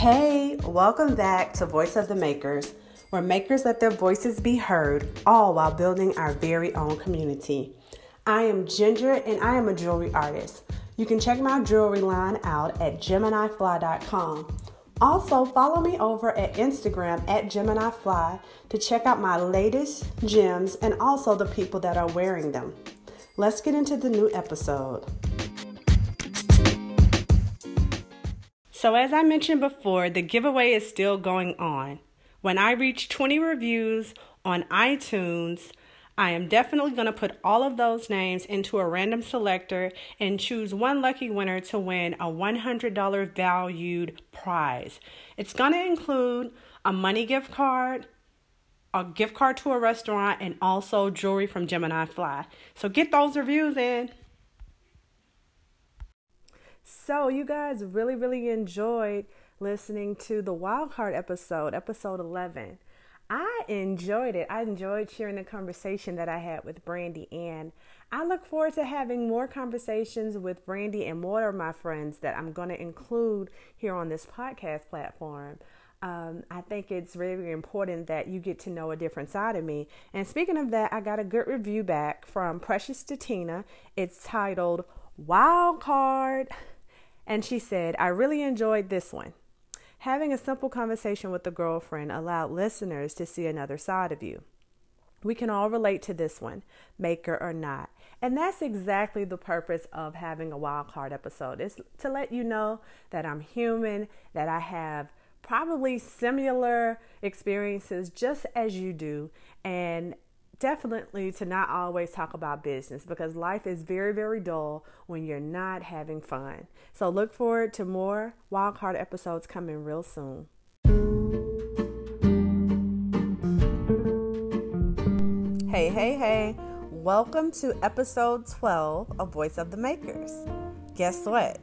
Hey, welcome back to Voice of the Makers, where makers let their voices be heard, all while building our very own community. I am Ginger and I am a jewelry artist. You can check my jewelry line out at GeminiFly.com. Also, follow me over at Instagram at GeminiFly to check out my latest gems and also the people that are wearing them. Let's get into the new episode. So, as I mentioned before, the giveaway is still going on. When I reach 20 reviews on iTunes, I am definitely going to put all of those names into a random selector and choose one lucky winner to win a $100 valued prize. It's going to include a money gift card, a gift card to a restaurant, and also jewelry from Gemini Fly. So get those reviews in. So, you guys really, really enjoyed listening to the wildcard episode, episode 11. I enjoyed it. I enjoyed sharing the conversation that I had with Brandy, and I look forward to having more conversations with Brandy and more of my friends that I'm going to include here on this podcast platform. Um, I think it's really important that you get to know a different side of me. And speaking of that, I got a good review back from Precious Tatina. It's titled Wild Card. And she said, I really enjoyed this one. Having a simple conversation with a girlfriend allowed listeners to see another side of you. We can all relate to this one, maker or not. And that's exactly the purpose of having a wild card episode is to let you know that I'm human, that I have probably similar experiences just as you do, and definitely to not always talk about business because life is very, very dull when you're not having fun. So look forward to more wildcard episodes coming real soon. Hey, hey, hey. Welcome to episode 12 of Voice of the Makers. Guess what?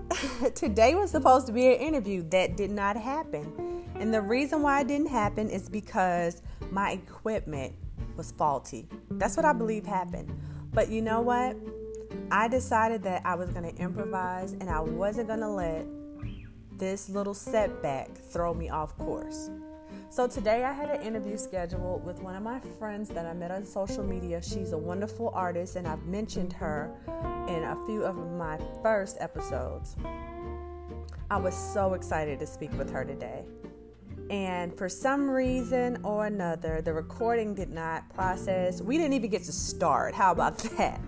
Today was supposed to be an interview that did not happen. And the reason why it didn't happen is because my equipment was faulty. That's what I believe happened. But you know what? I decided that I was going to improvise and I wasn't going to let this little setback throw me off course. So today I had an interview scheduled with one of my friends that I met on social media. She's a wonderful artist and I've mentioned her in a few of my first episodes. I was so excited to speak with her today. And for some reason or another, the recording did not process. We didn't even get to start. How about that?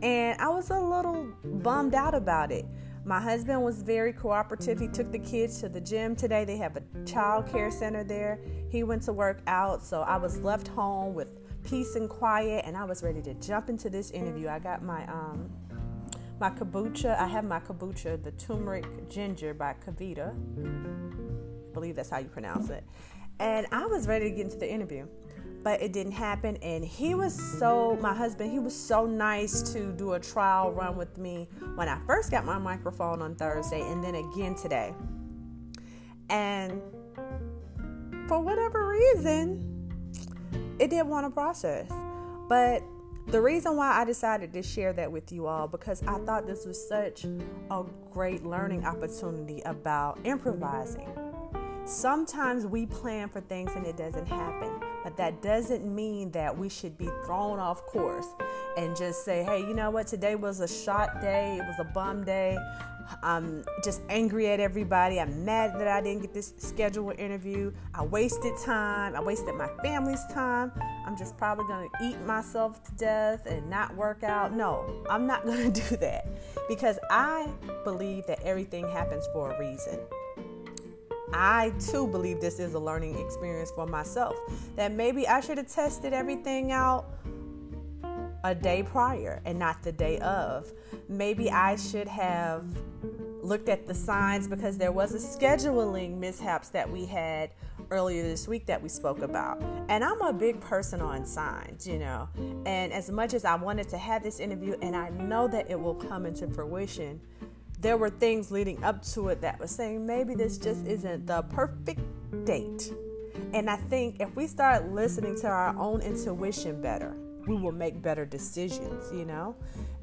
And I was a little bummed out about it. My husband was very cooperative. He took the kids to the gym today. They have a child care center there. He went to work out, so I was left home with peace and quiet, and I was ready to jump into this interview. I got my um my kombucha. I have my kombucha, the turmeric ginger by KeVita believe that's how you pronounce it. And I was ready to get into the interview, but it didn't happen. And he was so, my husband, he was so nice to do a trial run with me when I first got my microphone on Thursday and then again today. And for whatever reason, it didn't want to process. But the reason why I decided to share that with you all because I thought this was such a great learning opportunity about improvising Sometimes we plan for things and it doesn't happen, but that doesn't mean that we should be thrown off course and just say, hey, you know what, today was a shot day, it was a bum day. I'm just angry at everybody. I'm mad that I didn't get this scheduled interview. I wasted time. I wasted my family's time. I'm just probably going to eat myself to death and not work out. No, I'm not going to do that because I believe that everything happens for a reason. I too believe this is a learning experience for myself. That maybe I should have tested everything out a day prior and not the day of. Maybe I should have looked at the signs because there was a scheduling mishaps that we had earlier this week that we spoke about. And I'm a big person on signs, you know. And as much as I wanted to have this interview and I know that it will come into fruition, there were things leading up to it that was saying maybe this just isn't the perfect date. And I think if we start listening to our own intuition better, we will make better decisions, you know,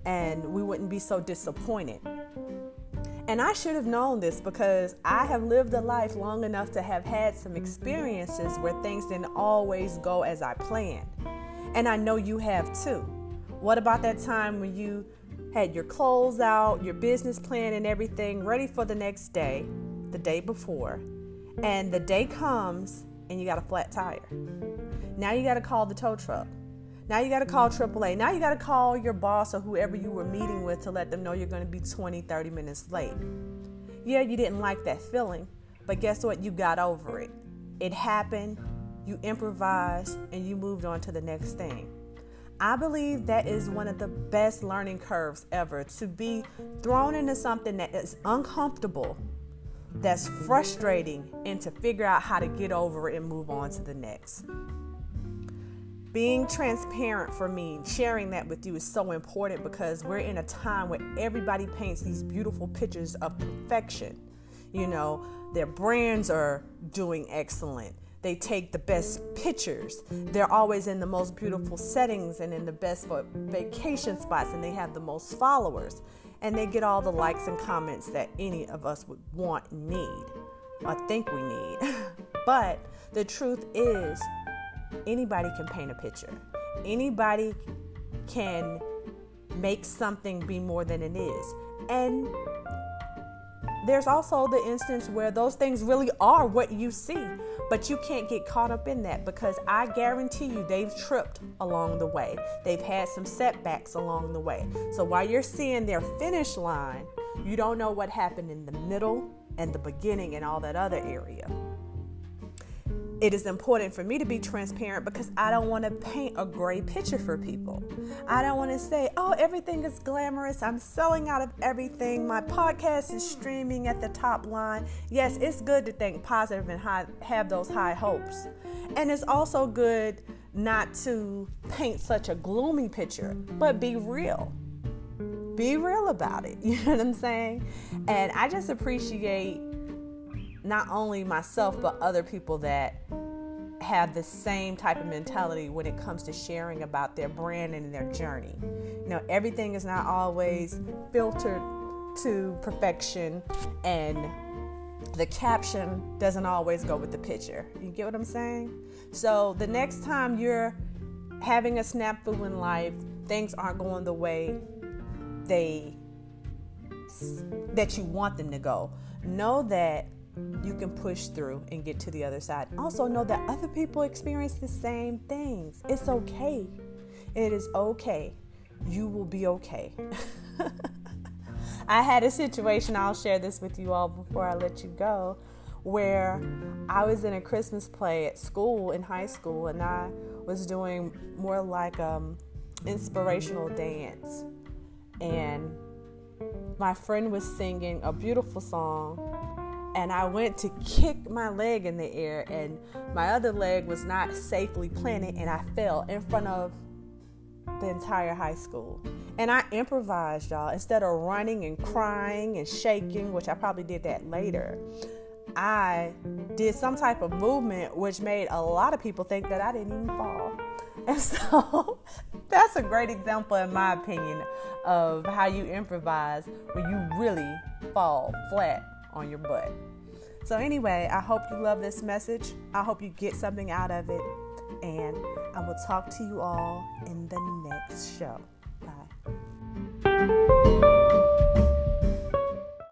and we wouldn't be so disappointed. And I should have known this because I have lived a life long enough to have had some experiences where things didn't always go as I planned. And I know you have too. What about that time when you had your clothes out, your business plan, and everything ready for the next day, the day before, and the day comes and you got a flat tire? Now you got to call the tow truck. Now you got to call AAA. Now you got to call your boss or whoever you were meeting with to let them know you're going to be 20, 30 minutes late. Yeah, you didn't like that feeling, but guess what? You got over it. It happened, you improvised, and you moved on to the next thing. I believe that is one of the best learning curves ever to be thrown into something that is uncomfortable, that's frustrating, and to figure out how to get over it and move on to the next. Being transparent for me, sharing that with you is so important because we're in a time where everybody paints these beautiful pictures of perfection. You know, their brands are doing excellent they take the best pictures. They're always in the most beautiful settings and in the best vacation spots, and they have the most followers. And they get all the likes and comments that any of us would want need, or think we need. but the truth is, anybody can paint a picture. Anybody can make something be more than it is. And there's also the instance where those things really are what you see, but you can't get caught up in that because I guarantee you they've tripped along the way. They've had some setbacks along the way. So while you're seeing their finish line, you don't know what happened in the middle and the beginning and all that other area it is important for me to be mm. transparent because I don't want to paint a gray picture for people. I don't want to say, oh, everything is glamorous. I'm selling out of everything. My podcast is streaming at the top line. Yes, it's good to think positive and high, have those high hopes. And it's also good not to paint such a gloomy picture, but be real. Be real about it. You know what I'm saying? And I just appreciate not only myself but other people that have the same type of mentality when it comes to sharing about their brand and their journey. You know, everything is not always filtered to perfection and the caption doesn't always go with the picture. You get what I'm saying? So the next time you're having a snafu in life, things aren't going the way they that you want them to go. Know that you can push through and get to the other side. Also, know that other people experience the same things. It's okay. It is okay. You will be okay. I had a situation, I'll share this with you all before I let you go, where I was in a Christmas play at school in high school and I was doing more like um inspirational dance. And my friend was singing a beautiful song and I went to kick my leg in the air, and my other leg was not safely planted, and I fell in front of the entire high school. And I improvised, y'all. Instead of running and crying and shaking, which I probably did that later, I did some type of movement which made a lot of people think that I didn't even fall. And so that's a great example, in my opinion, of how you improvise when you really fall flat on your butt. So, anyway, I hope you love this message. I hope you get something out of it. And I will talk to you all in the next show. Bye.